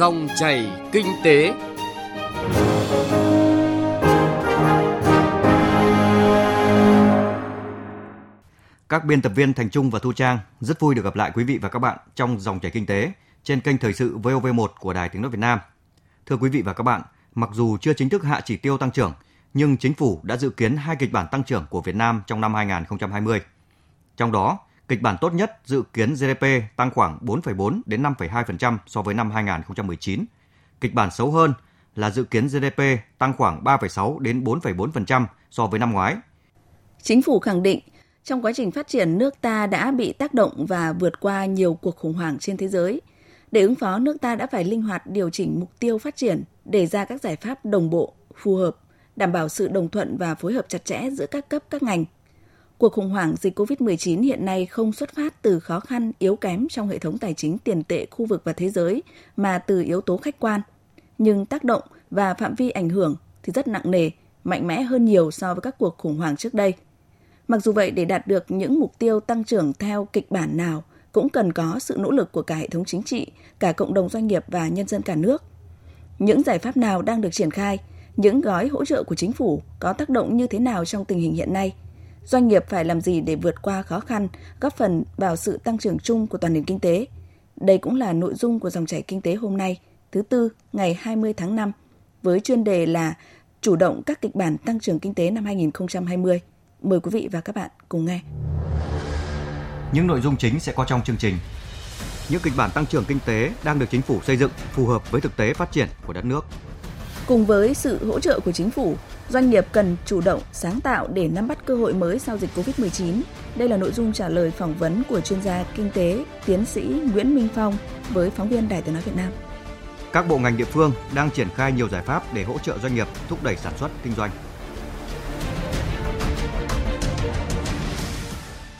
Dòng chảy kinh tế. Các biên tập viên Thành Trung và Thu Trang rất vui được gặp lại quý vị và các bạn trong Dòng chảy kinh tế trên kênh thời sự VOV1 của Đài Tiếng nói Việt Nam. Thưa quý vị và các bạn, mặc dù chưa chính thức hạ chỉ tiêu tăng trưởng, nhưng chính phủ đã dự kiến hai kịch bản tăng trưởng của Việt Nam trong năm 2020. Trong đó, kịch bản tốt nhất dự kiến GDP tăng khoảng 4,4 đến 5,2% so với năm 2019. Kịch bản xấu hơn là dự kiến GDP tăng khoảng 3,6 đến 4,4% so với năm ngoái. Chính phủ khẳng định trong quá trình phát triển nước ta đã bị tác động và vượt qua nhiều cuộc khủng hoảng trên thế giới. Để ứng phó, nước ta đã phải linh hoạt điều chỉnh mục tiêu phát triển, đề ra các giải pháp đồng bộ, phù hợp, đảm bảo sự đồng thuận và phối hợp chặt chẽ giữa các cấp các ngành. Cuộc khủng hoảng dịch COVID-19 hiện nay không xuất phát từ khó khăn yếu kém trong hệ thống tài chính tiền tệ khu vực và thế giới, mà từ yếu tố khách quan. Nhưng tác động và phạm vi ảnh hưởng thì rất nặng nề, mạnh mẽ hơn nhiều so với các cuộc khủng hoảng trước đây. Mặc dù vậy, để đạt được những mục tiêu tăng trưởng theo kịch bản nào cũng cần có sự nỗ lực của cả hệ thống chính trị, cả cộng đồng doanh nghiệp và nhân dân cả nước. Những giải pháp nào đang được triển khai, những gói hỗ trợ của chính phủ có tác động như thế nào trong tình hình hiện nay? Doanh nghiệp phải làm gì để vượt qua khó khăn, góp phần vào sự tăng trưởng chung của toàn nền kinh tế? Đây cũng là nội dung của dòng chảy kinh tế hôm nay, thứ tư, ngày 20 tháng 5, với chuyên đề là chủ động các kịch bản tăng trưởng kinh tế năm 2020. Mời quý vị và các bạn cùng nghe. Những nội dung chính sẽ có trong chương trình. Những kịch bản tăng trưởng kinh tế đang được chính phủ xây dựng phù hợp với thực tế phát triển của đất nước. Cùng với sự hỗ trợ của chính phủ, doanh nghiệp cần chủ động, sáng tạo để nắm bắt cơ hội mới sau dịch Covid-19. Đây là nội dung trả lời phỏng vấn của chuyên gia kinh tế, tiến sĩ Nguyễn Minh Phong với phóng viên Đài Tiếng nói Việt Nam. Các bộ ngành địa phương đang triển khai nhiều giải pháp để hỗ trợ doanh nghiệp thúc đẩy sản xuất kinh doanh.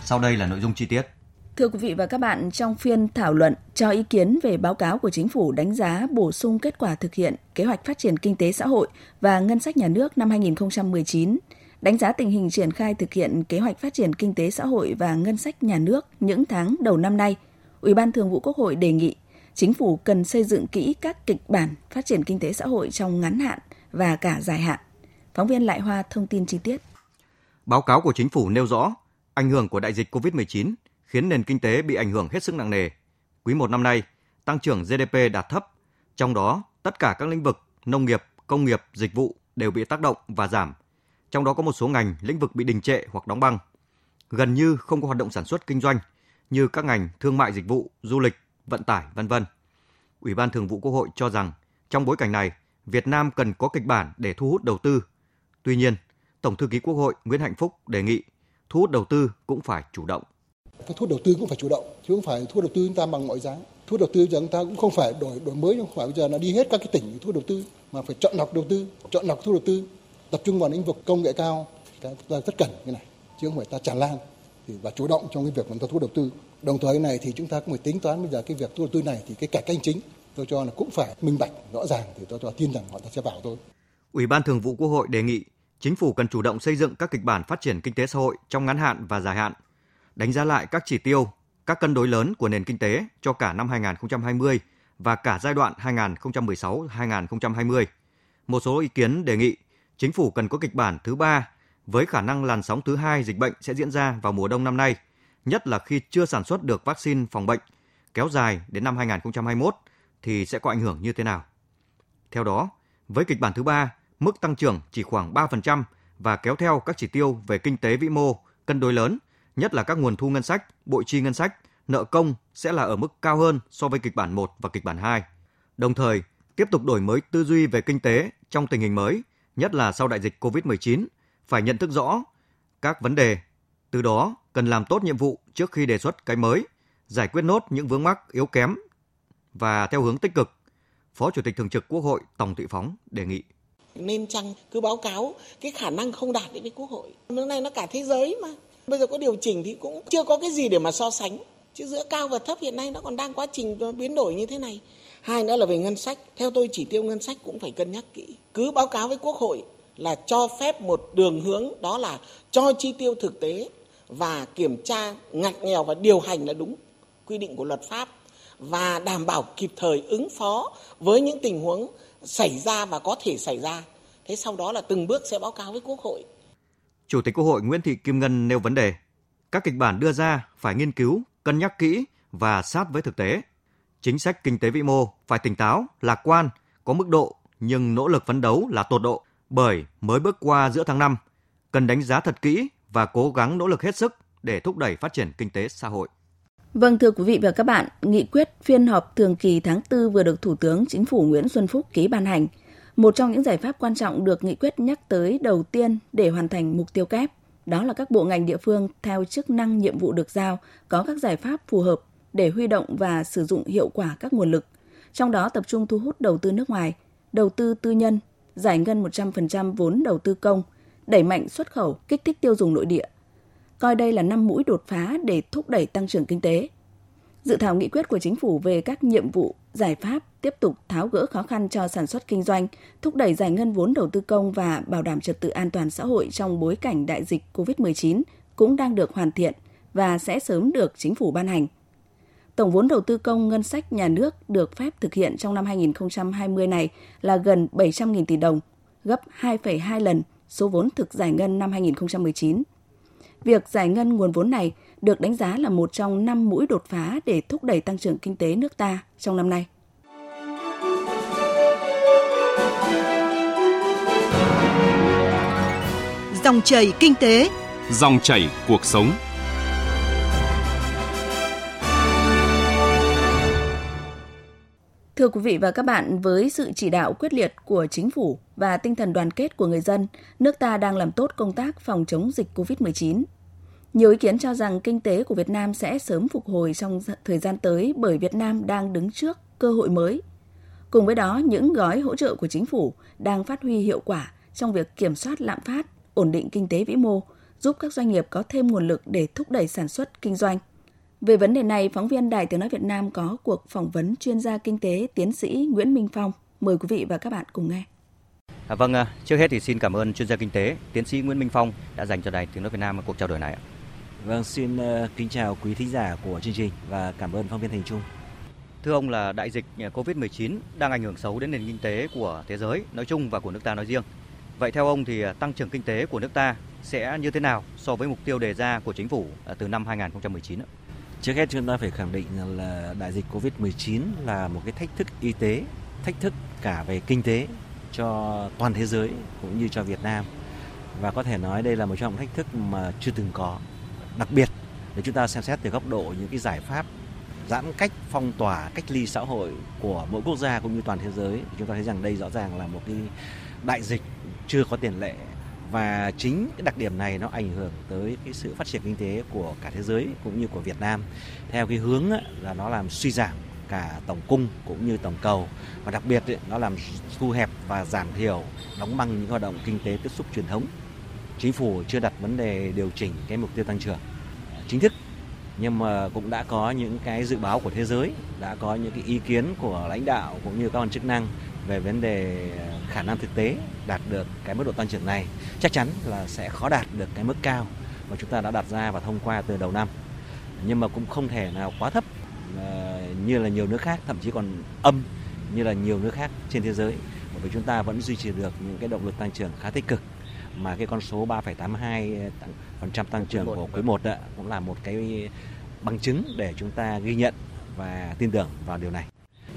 Sau đây là nội dung chi tiết. Thưa quý vị và các bạn, trong phiên thảo luận cho ý kiến về báo cáo của chính phủ đánh giá bổ sung kết quả thực hiện kế hoạch phát triển kinh tế xã hội và ngân sách nhà nước năm 2019, đánh giá tình hình triển khai thực hiện kế hoạch phát triển kinh tế xã hội và ngân sách nhà nước những tháng đầu năm nay, Ủy ban Thường vụ Quốc hội đề nghị chính phủ cần xây dựng kỹ các kịch bản phát triển kinh tế xã hội trong ngắn hạn và cả dài hạn. Phóng viên Lại Hoa thông tin chi tiết. Báo cáo của chính phủ nêu rõ, ảnh hưởng của đại dịch COVID-19 khiến nền kinh tế bị ảnh hưởng hết sức nặng nề. Quý một năm nay, tăng trưởng GDP đạt thấp, trong đó tất cả các lĩnh vực nông nghiệp, công nghiệp, dịch vụ đều bị tác động và giảm. Trong đó có một số ngành, lĩnh vực bị đình trệ hoặc đóng băng. Gần như không có hoạt động sản xuất kinh doanh như các ngành thương mại dịch vụ, du lịch, vận tải, vân vân. Ủy ban Thường vụ Quốc hội cho rằng trong bối cảnh này, Việt Nam cần có kịch bản để thu hút đầu tư. Tuy nhiên, Tổng thư ký Quốc hội Nguyễn Hạnh Phúc đề nghị thu hút đầu tư cũng phải chủ động. Cái thu hút đầu tư cũng phải chủ động, chứ không phải thu hút đầu tư chúng ta bằng mọi giá. Thu hút đầu tư giờ chúng ta cũng không phải đổi đổi mới, không phải bây giờ là đi hết các cái tỉnh thu hút đầu tư, mà phải chọn lọc đầu tư, chọn lọc thu hút đầu tư, tập trung vào lĩnh vực công nghệ cao. Chúng ta rất cần cái này, chứ không phải ta tràn lan thì và chủ động trong cái việc mà ta thu hút đầu tư. Đồng thời cái này thì chúng ta cũng phải tính toán bây giờ cái việc thu hút đầu tư này thì cái cải cách chính tôi cho là cũng phải minh bạch rõ ràng thì tôi, cho tin rằng họ ta sẽ vào thôi. Ủy ban Thường vụ Quốc hội đề nghị chính phủ cần chủ động xây dựng các kịch bản phát triển kinh tế xã hội trong ngắn hạn và dài hạn, đánh giá lại các chỉ tiêu, các cân đối lớn của nền kinh tế cho cả năm 2020 và cả giai đoạn 2016-2020. Một số ý kiến đề nghị chính phủ cần có kịch bản thứ ba với khả năng làn sóng thứ hai dịch bệnh sẽ diễn ra vào mùa đông năm nay, nhất là khi chưa sản xuất được vaccine phòng bệnh kéo dài đến năm 2021 thì sẽ có ảnh hưởng như thế nào. Theo đó, với kịch bản thứ ba, mức tăng trưởng chỉ khoảng 3% và kéo theo các chỉ tiêu về kinh tế vĩ mô, cân đối lớn, nhất là các nguồn thu ngân sách, bội chi ngân sách, nợ công sẽ là ở mức cao hơn so với kịch bản 1 và kịch bản 2. Đồng thời, tiếp tục đổi mới tư duy về kinh tế trong tình hình mới, nhất là sau đại dịch COVID-19, phải nhận thức rõ các vấn đề, từ đó cần làm tốt nhiệm vụ trước khi đề xuất cái mới, giải quyết nốt những vướng mắc yếu kém và theo hướng tích cực. Phó Chủ tịch Thường trực Quốc hội Tòng Thị Phóng đề nghị nên chăng cứ báo cáo cái khả năng không đạt đến với quốc hội nước này nó cả thế giới mà bây giờ có điều chỉnh thì cũng chưa có cái gì để mà so sánh chứ giữa cao và thấp hiện nay nó còn đang quá trình biến đổi như thế này hai nữa là về ngân sách theo tôi chỉ tiêu ngân sách cũng phải cân nhắc kỹ cứ báo cáo với quốc hội là cho phép một đường hướng, đó là cho chi tiêu thực tế và kiểm tra ngặt nghèo và điều hành là đúng quy định của luật pháp và đảm bảo kịp thời ứng phó với những tình huống xảy ra và có thể xảy ra. Thế sau đó là từng bước sẽ báo cáo với Quốc hội. Chủ tịch Quốc hội Nguyễn Thị Kim Ngân nêu vấn đề, các kịch bản đưa ra phải nghiên cứu, cân nhắc kỹ và sát với thực tế. Chính sách kinh tế vĩ mô phải tỉnh táo, lạc quan, có mức độ nhưng nỗ lực phấn đấu là tột độ bởi mới bước qua giữa tháng 5, cần đánh giá thật kỹ và cố gắng nỗ lực hết sức để thúc đẩy phát triển kinh tế xã hội. Vâng thưa quý vị và các bạn, nghị quyết phiên họp thường kỳ tháng 4 vừa được Thủ tướng Chính phủ Nguyễn Xuân Phúc ký ban hành. Một trong những giải pháp quan trọng được nghị quyết nhắc tới đầu tiên để hoàn thành mục tiêu kép, đó là các bộ ngành địa phương theo chức năng nhiệm vụ được giao có các giải pháp phù hợp để huy động và sử dụng hiệu quả các nguồn lực, trong đó tập trung thu hút đầu tư nước ngoài, đầu tư tư nhân, giải ngân 100% vốn đầu tư công, đẩy mạnh xuất khẩu, kích thích tiêu dùng nội địa – coi đây là năm mũi đột phá để thúc đẩy tăng trưởng kinh tế. Dự thảo nghị quyết của chính phủ về các nhiệm vụ, giải pháp tiếp tục tháo gỡ khó khăn cho sản xuất kinh doanh, thúc đẩy giải ngân vốn đầu tư công và bảo đảm trật tự an toàn xã hội trong bối cảnh đại dịch COVID-19 cũng đang được hoàn thiện và sẽ sớm được chính phủ ban hành. Tổng vốn đầu tư công ngân sách nhà nước được phép thực hiện trong năm 2020 này là gần 700.000 tỷ đồng, gấp 2,2 lần số vốn thực giải ngân năm 2019 việc giải ngân nguồn vốn này được đánh giá là một trong năm mũi đột phá để thúc đẩy tăng trưởng kinh tế nước ta trong năm nay. Dòng chảy kinh tế, dòng chảy cuộc sống. Thưa quý vị và các bạn, với sự chỉ đạo quyết liệt của chính phủ và tinh thần đoàn kết của người dân, nước ta đang làm tốt công tác phòng chống dịch COVID-19. Nhiều ý kiến cho rằng kinh tế của Việt Nam sẽ sớm phục hồi trong thời gian tới bởi Việt Nam đang đứng trước cơ hội mới. Cùng với đó, những gói hỗ trợ của chính phủ đang phát huy hiệu quả trong việc kiểm soát lạm phát, ổn định kinh tế vĩ mô, giúp các doanh nghiệp có thêm nguồn lực để thúc đẩy sản xuất kinh doanh. Về vấn đề này, phóng viên Đài Tiếng Nói Việt Nam có cuộc phỏng vấn chuyên gia kinh tế tiến sĩ Nguyễn Minh Phong. Mời quý vị và các bạn cùng nghe. À, vâng, à, trước hết thì xin cảm ơn chuyên gia kinh tế tiến sĩ Nguyễn Minh Phong đã dành cho Đài Tiếng Nói Việt Nam cuộc trao đổi này. Vâng, xin uh, kính chào quý thính giả của chương trình và cảm ơn phóng viên Thành Trung. Thưa ông là đại dịch COVID-19 đang ảnh hưởng xấu đến nền kinh tế của thế giới nói chung và của nước ta nói riêng. Vậy theo ông thì à, tăng trưởng kinh tế của nước ta sẽ như thế nào so với mục tiêu đề ra của chính phủ từ năm 2019? Trước hết chúng ta phải khẳng định là đại dịch Covid-19 là một cái thách thức y tế, thách thức cả về kinh tế cho toàn thế giới cũng như cho Việt Nam. Và có thể nói đây là một trong những thách thức mà chưa từng có. Đặc biệt để chúng ta xem xét từ góc độ những cái giải pháp giãn cách, phong tỏa, cách ly xã hội của mỗi quốc gia cũng như toàn thế giới chúng ta thấy rằng đây rõ ràng là một cái đại dịch chưa có tiền lệ và chính cái đặc điểm này nó ảnh hưởng tới cái sự phát triển kinh tế của cả thế giới cũng như của Việt Nam theo cái hướng là nó làm suy giảm cả tổng cung cũng như tổng cầu và đặc biệt nó làm thu hẹp và giảm thiểu đóng băng những hoạt động kinh tế tiếp xúc truyền thống. Chính phủ chưa đặt vấn đề điều chỉnh cái mục tiêu tăng trưởng à, chính thức. Nhưng mà cũng đã có những cái dự báo của thế giới, đã có những cái ý kiến của lãnh đạo cũng như các quan chức năng về vấn đề à, khả năng thực tế đạt được cái mức độ tăng trưởng này. Chắc chắn là sẽ khó đạt được cái mức cao mà chúng ta đã đặt ra và thông qua từ đầu năm. Nhưng mà cũng không thể nào quá thấp à, như là nhiều nước khác thậm chí còn âm như là nhiều nước khác trên thế giới. Bởi vì chúng ta vẫn duy trì được những cái động lực tăng trưởng khá tích cực mà cái con số 3,82% phần trăm tăng trưởng của quý 1 cũng là một cái bằng chứng để chúng ta ghi nhận và tin tưởng vào điều này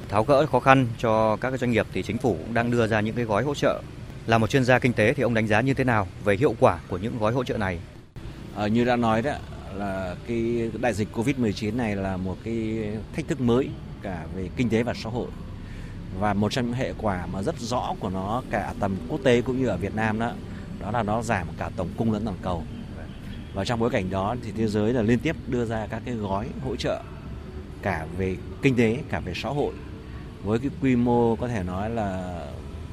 tháo gỡ khó khăn cho các doanh nghiệp thì chính phủ cũng đang đưa ra những cái gói hỗ trợ. Là một chuyên gia kinh tế thì ông đánh giá như thế nào về hiệu quả của những gói hỗ trợ này? À, như đã nói đó là cái đại dịch Covid-19 này là một cái thách thức mới cả về kinh tế và xã hội. Và một trong những hệ quả mà rất rõ của nó cả tầm quốc tế cũng như ở Việt Nam đó đó là nó giảm cả tổng cung lẫn toàn cầu. Và trong bối cảnh đó thì thế giới là liên tiếp đưa ra các cái gói hỗ trợ cả về kinh tế cả về xã hội với cái quy mô có thể nói là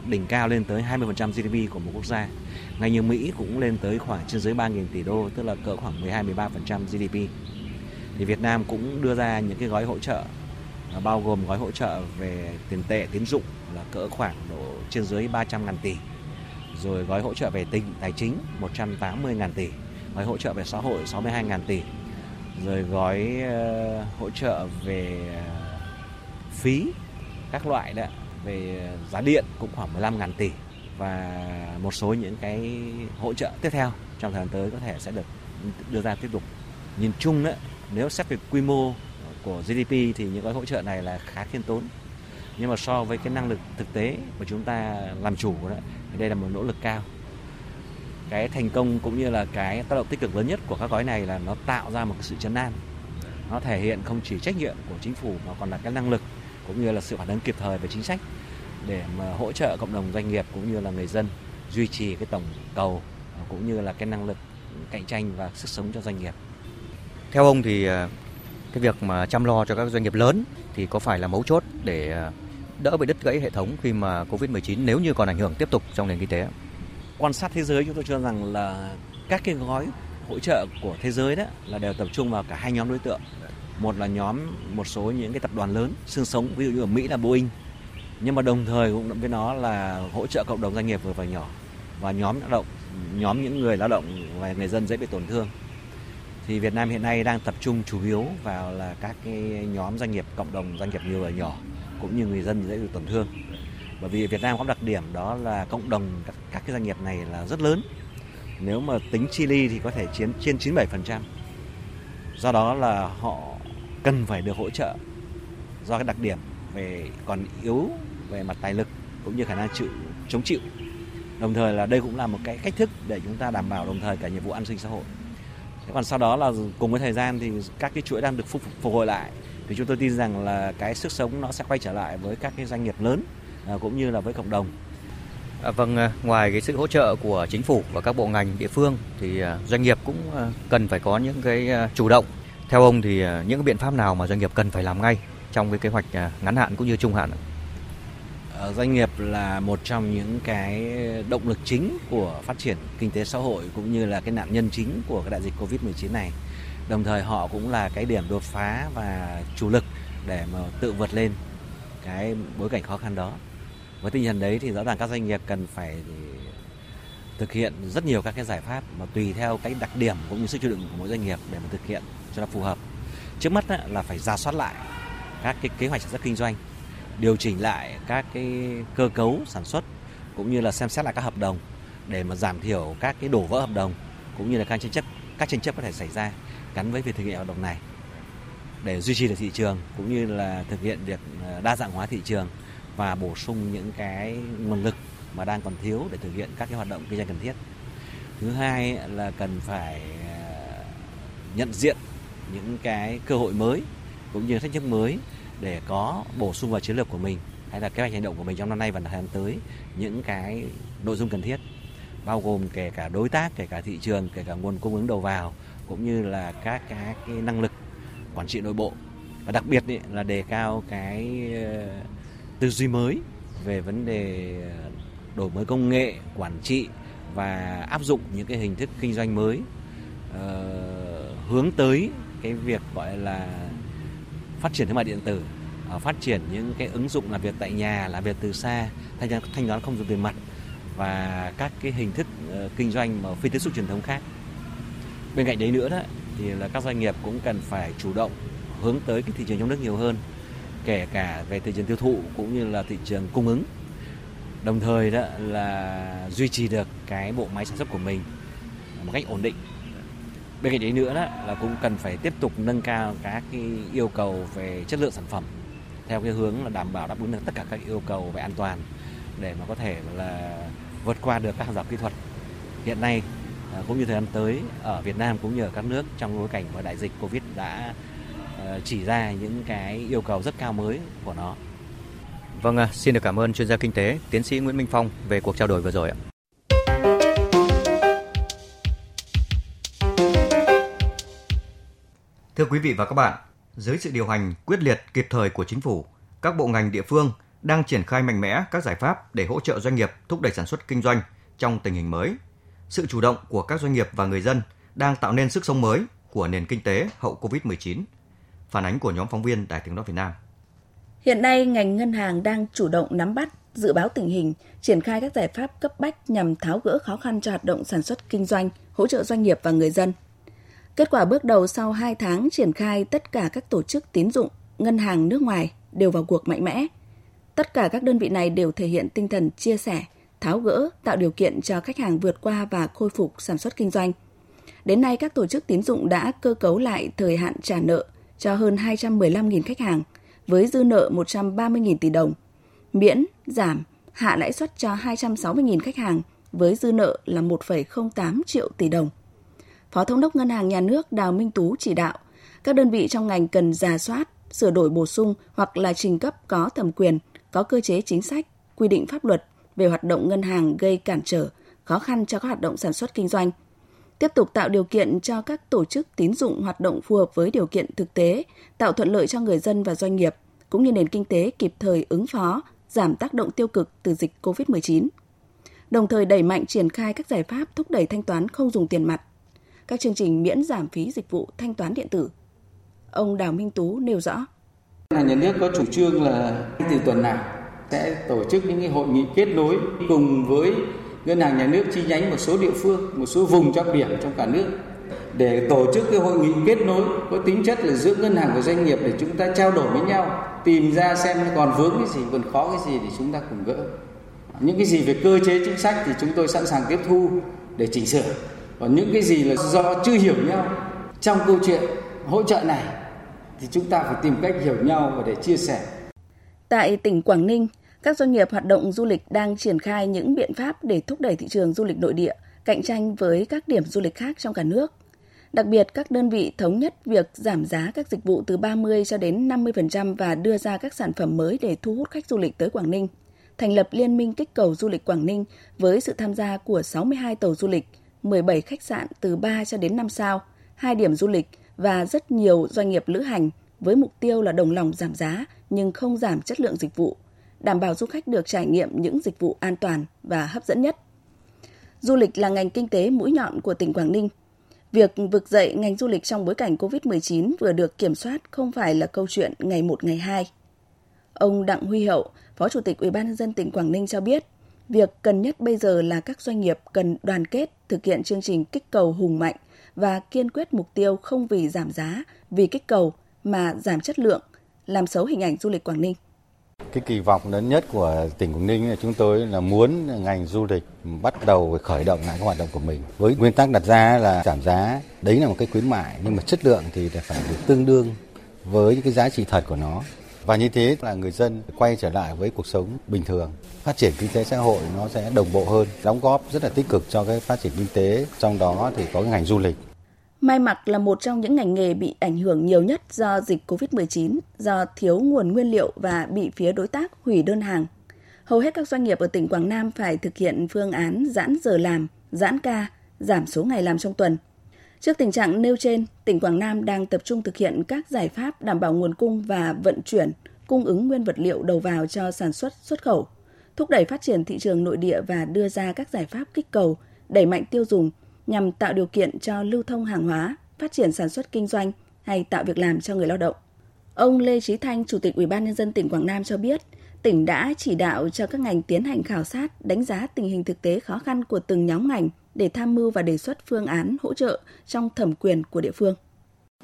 đỉnh cao lên tới 20% GDP của một quốc gia. Ngay như Mỹ cũng lên tới khoảng trên dưới 3.000 tỷ đô, tức là cỡ khoảng 12-13% GDP. Thì Việt Nam cũng đưa ra những cái gói hỗ trợ à, bao gồm gói hỗ trợ về tiền tệ, tín dụng là cỡ khoảng độ trên dưới 300 ngàn tỷ. Rồi gói hỗ trợ về tinh tài chính 180 ngàn tỷ. Gói hỗ trợ về xã hội 62 ngàn tỷ. Rồi gói uh, hỗ trợ về uh, phí các loại đó về giá điện cũng khoảng 15.000 tỷ và một số những cái hỗ trợ tiếp theo trong thời gian tới có thể sẽ được đưa ra tiếp tục. Nhìn chung đó, nếu xét về quy mô của GDP thì những gói hỗ trợ này là khá khiêm tốn. Nhưng mà so với cái năng lực thực tế của chúng ta làm chủ đó, thì đây là một nỗ lực cao. Cái thành công cũng như là cái tác động tích cực lớn nhất của các gói này là nó tạo ra một cái sự chấn an. Nó thể hiện không chỉ trách nhiệm của chính phủ mà còn là cái năng lực cũng như là sự phản ứng kịp thời về chính sách để mà hỗ trợ cộng đồng doanh nghiệp cũng như là người dân duy trì cái tổng cầu cũng như là cái năng lực cạnh tranh và sức sống cho doanh nghiệp. Theo ông thì à, cái việc mà chăm lo cho các doanh nghiệp lớn thì có phải là mấu chốt để à, đỡ bị đứt gãy hệ thống khi mà Covid-19 nếu như còn ảnh hưởng tiếp tục trong nền kinh tế? Quan sát thế giới, chúng tôi cho rằng là các cái gói hỗ trợ của thế giới đó là đều tập trung vào cả hai nhóm đối tượng. Một là nhóm, một số những cái tập đoàn lớn xương sống, ví dụ như ở Mỹ là Boeing nhưng mà đồng thời cũng với nó là hỗ trợ cộng đồng doanh nghiệp vừa và nhỏ và nhóm lao động, nhóm những người lao động và người dân dễ bị tổn thương thì Việt Nam hiện nay đang tập trung chủ yếu vào là các cái nhóm doanh nghiệp, cộng đồng doanh nghiệp vừa và nhỏ cũng như người dân dễ bị tổn thương. Bởi vì Việt Nam có đặc điểm đó là cộng đồng các, các cái doanh nghiệp này là rất lớn. Nếu mà tính Chile thì có thể chiếm trên 97% do đó là họ cần phải được hỗ trợ do cái đặc điểm về còn yếu về mặt tài lực cũng như khả năng chịu chống chịu. Đồng thời là đây cũng là một cái cách thức để chúng ta đảm bảo đồng thời cả nhiệm vụ an sinh xã hội. Thế còn sau đó là cùng với thời gian thì các cái chuỗi đang được phục, phục hồi lại thì chúng tôi tin rằng là cái sức sống nó sẽ quay trở lại với các cái doanh nghiệp lớn à, cũng như là với cộng đồng À, vâng, à, ngoài cái sự hỗ trợ của chính phủ và các bộ ngành địa phương thì à, doanh nghiệp cũng cần phải có những cái chủ động. Theo ông thì những cái biện pháp nào mà doanh nghiệp cần phải làm ngay trong cái kế hoạch ngắn hạn cũng như trung hạn? Ờ, doanh nghiệp là một trong những cái động lực chính của phát triển kinh tế xã hội cũng như là cái nạn nhân chính của cái đại dịch Covid-19 này. Đồng thời họ cũng là cái điểm đột phá và chủ lực để mà tự vượt lên cái bối cảnh khó khăn đó. Với tinh thần đấy thì rõ ràng các doanh nghiệp cần phải thực hiện rất nhiều các cái giải pháp mà tùy theo cái đặc điểm cũng như sức chịu đựng của mỗi doanh nghiệp để mà thực hiện cho nó phù hợp. Trước mắt là phải ra soát lại các cái kế hoạch sản xuất kinh doanh, điều chỉnh lại các cái cơ cấu sản xuất cũng như là xem xét lại các hợp đồng để mà giảm thiểu các cái đổ vỡ hợp đồng cũng như là các tranh chấp, các tranh chấp có thể xảy ra gắn với việc thực hiện hoạt động này để duy trì được thị trường cũng như là thực hiện việc ờ, đa dạng hóa thị trường và bổ sung những cái nguồn lực mà đang còn thiếu để thực hiện các cái hoạt động kinh doanh cần thiết. Thứ hai là cần phải ờ, nhận diện những cái cơ hội mới cũng như thách thức mới để có bổ sung vào chiến lược của mình hay là kế hoạch hành động của mình trong năm nay và thời gian tới, những cái nội dung cần thiết bao gồm kể cả đối tác kể cả thị trường kể cả nguồn cung ứng đầu vào cũng như là các cái, cái năng lực quản trị nội bộ. Và đặc biệt ý, là đề cao cái ờ, tư duy mới về vấn đề ờ, đổi mới công nghệ quản trị và áp dụng những cái hình thức kinh doanh mới uh, hướng tới cái việc gọi là phát triển thương mại điện tử phát triển những cái ứng dụng làm việc tại nhà làm việc từ xa thanh toán thanh toán không dùng tiền mặt và các cái hình thức ờ, kinh doanh mà phi tiếp xúc truyền thống khác. Bên cạnh đấy nữa đó, thì là các doanh nghiệp cũng cần phải chủ động hướng tới cái thị trường trong nước nhiều hơn, kể cả về thị trường tiêu thụ cũng như là thị trường cung ứng. Đồng thời đó là duy trì được cái bộ máy sản xuất của mình một cách ổn định. Bên cạnh đấy nữa đó là cũng cần phải tiếp tục nâng cao các cái yêu cầu về chất lượng sản phẩm, theo cái hướng là đảm bảo đáp ứng được tất cả các yêu cầu về an toàn để mà có thể là vượt qua được các hàng rào kỹ thuật hiện nay à, cũng như thời gian tới ở Việt Nam cũng như ở các nước trong bối cảnh của đại dịch Covid đã à, chỉ ra những cái yêu cầu rất cao mới của nó. Vâng, xin được cảm ơn chuyên gia kinh tế, tiến sĩ Nguyễn Minh Phong về cuộc trao đổi vừa rồi ạ. Thưa quý vị và các bạn, dưới sự điều hành quyết liệt kịp thời của chính phủ, các bộ ngành địa phương đang triển khai mạnh mẽ các giải pháp để hỗ trợ doanh nghiệp thúc đẩy sản xuất kinh doanh trong tình hình mới. Sự chủ động của các doanh nghiệp và người dân đang tạo nên sức sống mới của nền kinh tế hậu Covid-19. Phản ánh của nhóm phóng viên Đài Tiếng nói Việt Nam. Hiện nay, ngành ngân hàng đang chủ động nắm bắt, dự báo tình hình, triển khai các giải pháp cấp bách nhằm tháo gỡ khó khăn cho hoạt động sản xuất kinh doanh, hỗ trợ doanh nghiệp và người dân – Kết quả bước đầu sau 2 tháng triển khai tất cả các tổ chức tín dụng, ngân hàng nước ngoài đều vào cuộc mạnh mẽ. Tất cả các đơn vị này đều thể hiện tinh thần chia sẻ, tháo gỡ, tạo điều kiện cho khách hàng vượt qua và khôi phục sản xuất kinh doanh. Đến nay, các tổ chức tín dụng đã cơ cấu lại thời hạn trả nợ cho hơn 215.000 khách hàng với dư nợ 130.000 tỷ đồng, miễn, giảm, hạ lãi suất cho 260.000 khách hàng với dư nợ là 1,08 triệu tỷ đồng. Phó Thống đốc Ngân hàng Nhà nước Đào Minh Tú chỉ đạo các đơn vị trong ngành cần giả soát, sửa đổi bổ sung hoặc là trình cấp có thẩm quyền, có cơ chế chính sách, quy định pháp luật về hoạt động ngân hàng gây cản trở, khó khăn cho các hoạt động sản xuất kinh doanh. Tiếp tục tạo điều kiện cho các tổ chức tín dụng hoạt động phù hợp với điều kiện thực tế, tạo thuận lợi cho người dân và doanh nghiệp, cũng như nền kinh tế kịp thời ứng phó, giảm tác động tiêu cực từ dịch COVID-19. Đồng thời đẩy mạnh triển khai các giải pháp thúc đẩy thanh toán không dùng tiền mặt, các chương trình miễn giảm phí dịch vụ thanh toán điện tử. Ông Đào Minh Tú nêu rõ. Ngân hàng nhà nước có chủ trương là từ tuần nào sẽ tổ chức những cái hội nghị kết nối cùng với ngân hàng nhà nước chi nhánh một số địa phương, một số vùng trọng điểm trong cả nước để tổ chức cái hội nghị kết nối có tính chất là giữa ngân hàng và doanh nghiệp để chúng ta trao đổi với nhau, tìm ra xem còn vướng cái gì, còn khó cái gì để chúng ta cùng gỡ. Những cái gì về cơ chế chính sách thì chúng tôi sẵn sàng tiếp thu để chỉnh sửa. Còn những cái gì là do chưa hiểu nhau trong câu chuyện hỗ trợ này thì chúng ta phải tìm cách hiểu nhau và để chia sẻ. Tại tỉnh Quảng Ninh, các doanh nghiệp hoạt động du lịch đang triển khai những biện pháp để thúc đẩy thị trường du lịch nội địa, cạnh tranh với các điểm du lịch khác trong cả nước. Đặc biệt, các đơn vị thống nhất việc giảm giá các dịch vụ từ 30 cho đến 50% và đưa ra các sản phẩm mới để thu hút khách du lịch tới Quảng Ninh. Thành lập Liên minh kích cầu du lịch Quảng Ninh với sự tham gia của 62 tàu du lịch, 17 khách sạn từ 3 cho đến 5 sao, 2 điểm du lịch và rất nhiều doanh nghiệp lữ hành với mục tiêu là đồng lòng giảm giá nhưng không giảm chất lượng dịch vụ, đảm bảo du khách được trải nghiệm những dịch vụ an toàn và hấp dẫn nhất. Du lịch là ngành kinh tế mũi nhọn của tỉnh Quảng Ninh. Việc vực dậy ngành du lịch trong bối cảnh COVID-19 vừa được kiểm soát không phải là câu chuyện ngày một ngày hai. Ông Đặng Huy Hậu, Phó Chủ tịch Ủy ban nhân dân tỉnh Quảng Ninh cho biết, việc cần nhất bây giờ là các doanh nghiệp cần đoàn kết thực hiện chương trình kích cầu hùng mạnh và kiên quyết mục tiêu không vì giảm giá, vì kích cầu mà giảm chất lượng, làm xấu hình ảnh du lịch Quảng Ninh. Cái kỳ vọng lớn nhất của tỉnh Quảng Ninh là chúng tôi là muốn ngành du lịch bắt đầu khởi động lại các hoạt động của mình. Với nguyên tắc đặt ra là giảm giá, đấy là một cái khuyến mại nhưng mà chất lượng thì phải được tương đương với những cái giá trị thật của nó. Và như thế là người dân quay trở lại với cuộc sống bình thường. Phát triển kinh tế xã hội nó sẽ đồng bộ hơn, đóng góp rất là tích cực cho cái phát triển kinh tế. Trong đó thì có cái ngành du lịch. May mặc là một trong những ngành nghề bị ảnh hưởng nhiều nhất do dịch COVID-19, do thiếu nguồn nguyên liệu và bị phía đối tác hủy đơn hàng. Hầu hết các doanh nghiệp ở tỉnh Quảng Nam phải thực hiện phương án giãn giờ làm, giãn ca, giảm số ngày làm trong tuần. Trước tình trạng nêu trên, tỉnh Quảng Nam đang tập trung thực hiện các giải pháp đảm bảo nguồn cung và vận chuyển, cung ứng nguyên vật liệu đầu vào cho sản xuất xuất khẩu, thúc đẩy phát triển thị trường nội địa và đưa ra các giải pháp kích cầu, đẩy mạnh tiêu dùng, nhằm tạo điều kiện cho lưu thông hàng hóa, phát triển sản xuất kinh doanh hay tạo việc làm cho người lao động. Ông Lê Trí Thanh, Chủ tịch Ủy ban nhân dân tỉnh Quảng Nam cho biết, tỉnh đã chỉ đạo cho các ngành tiến hành khảo sát, đánh giá tình hình thực tế khó khăn của từng nhóm ngành để tham mưu và đề xuất phương án hỗ trợ trong thẩm quyền của địa phương.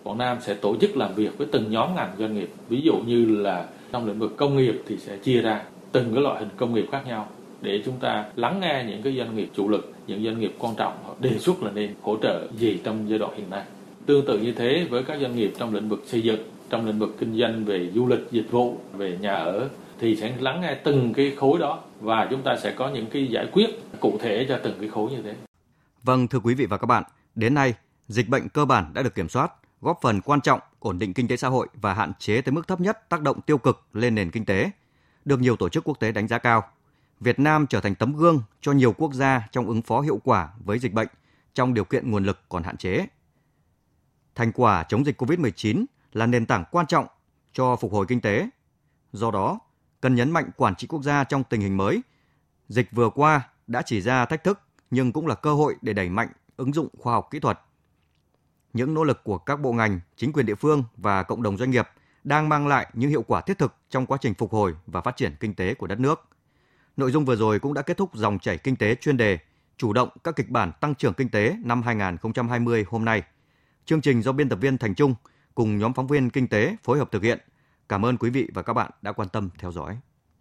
Quảng Nam sẽ tổ chức làm việc với từng nhóm ngành doanh nghiệp, ví dụ như là trong lĩnh vực công nghiệp thì sẽ chia ra từng cái loại hình công nghiệp khác nhau để chúng ta lắng nghe những cái doanh nghiệp chủ lực, những doanh nghiệp quan trọng họ đề xuất là nên hỗ trợ gì trong giai đoạn hiện nay. Tương tự như thế với các doanh nghiệp trong lĩnh vực xây dựng, trong lĩnh vực kinh doanh về du lịch, dịch vụ, về nhà ở thì sẽ lắng nghe từng cái khối đó và chúng ta sẽ có những cái giải quyết cụ thể cho từng cái khối như thế. Vâng, thưa quý vị và các bạn, đến nay, dịch bệnh cơ bản đã được kiểm soát, góp phần quan trọng ổn định kinh tế xã hội và hạn chế tới mức thấp nhất tác động tiêu cực lên nền kinh tế, được nhiều tổ chức quốc tế đánh giá cao. Việt Nam trở thành tấm gương cho nhiều quốc gia trong ứng phó hiệu quả với dịch bệnh trong điều kiện nguồn lực còn hạn chế. Thành quả chống dịch COVID-19 là nền tảng quan trọng cho phục hồi kinh tế. Do đó, cần nhấn mạnh quản trị quốc gia trong tình hình mới. Dịch vừa qua đã chỉ ra thách thức nhưng cũng là cơ hội để đẩy mạnh ứng dụng khoa học kỹ thuật. Những nỗ lực của các bộ ngành, chính quyền địa phương và cộng đồng doanh nghiệp đang mang lại những hiệu quả thiết thực trong quá trình phục hồi và phát triển kinh tế của đất nước – Nội dung vừa rồi cũng đã kết thúc dòng chảy kinh tế chuyên đề, chủ động các kịch bản tăng trưởng kinh tế năm 2020 hôm nay. Chương trình do biên tập viên Thành Trung cùng nhóm phóng viên kinh tế phối hợp thực hiện. Cảm ơn quý vị và các bạn đã quan tâm theo dõi.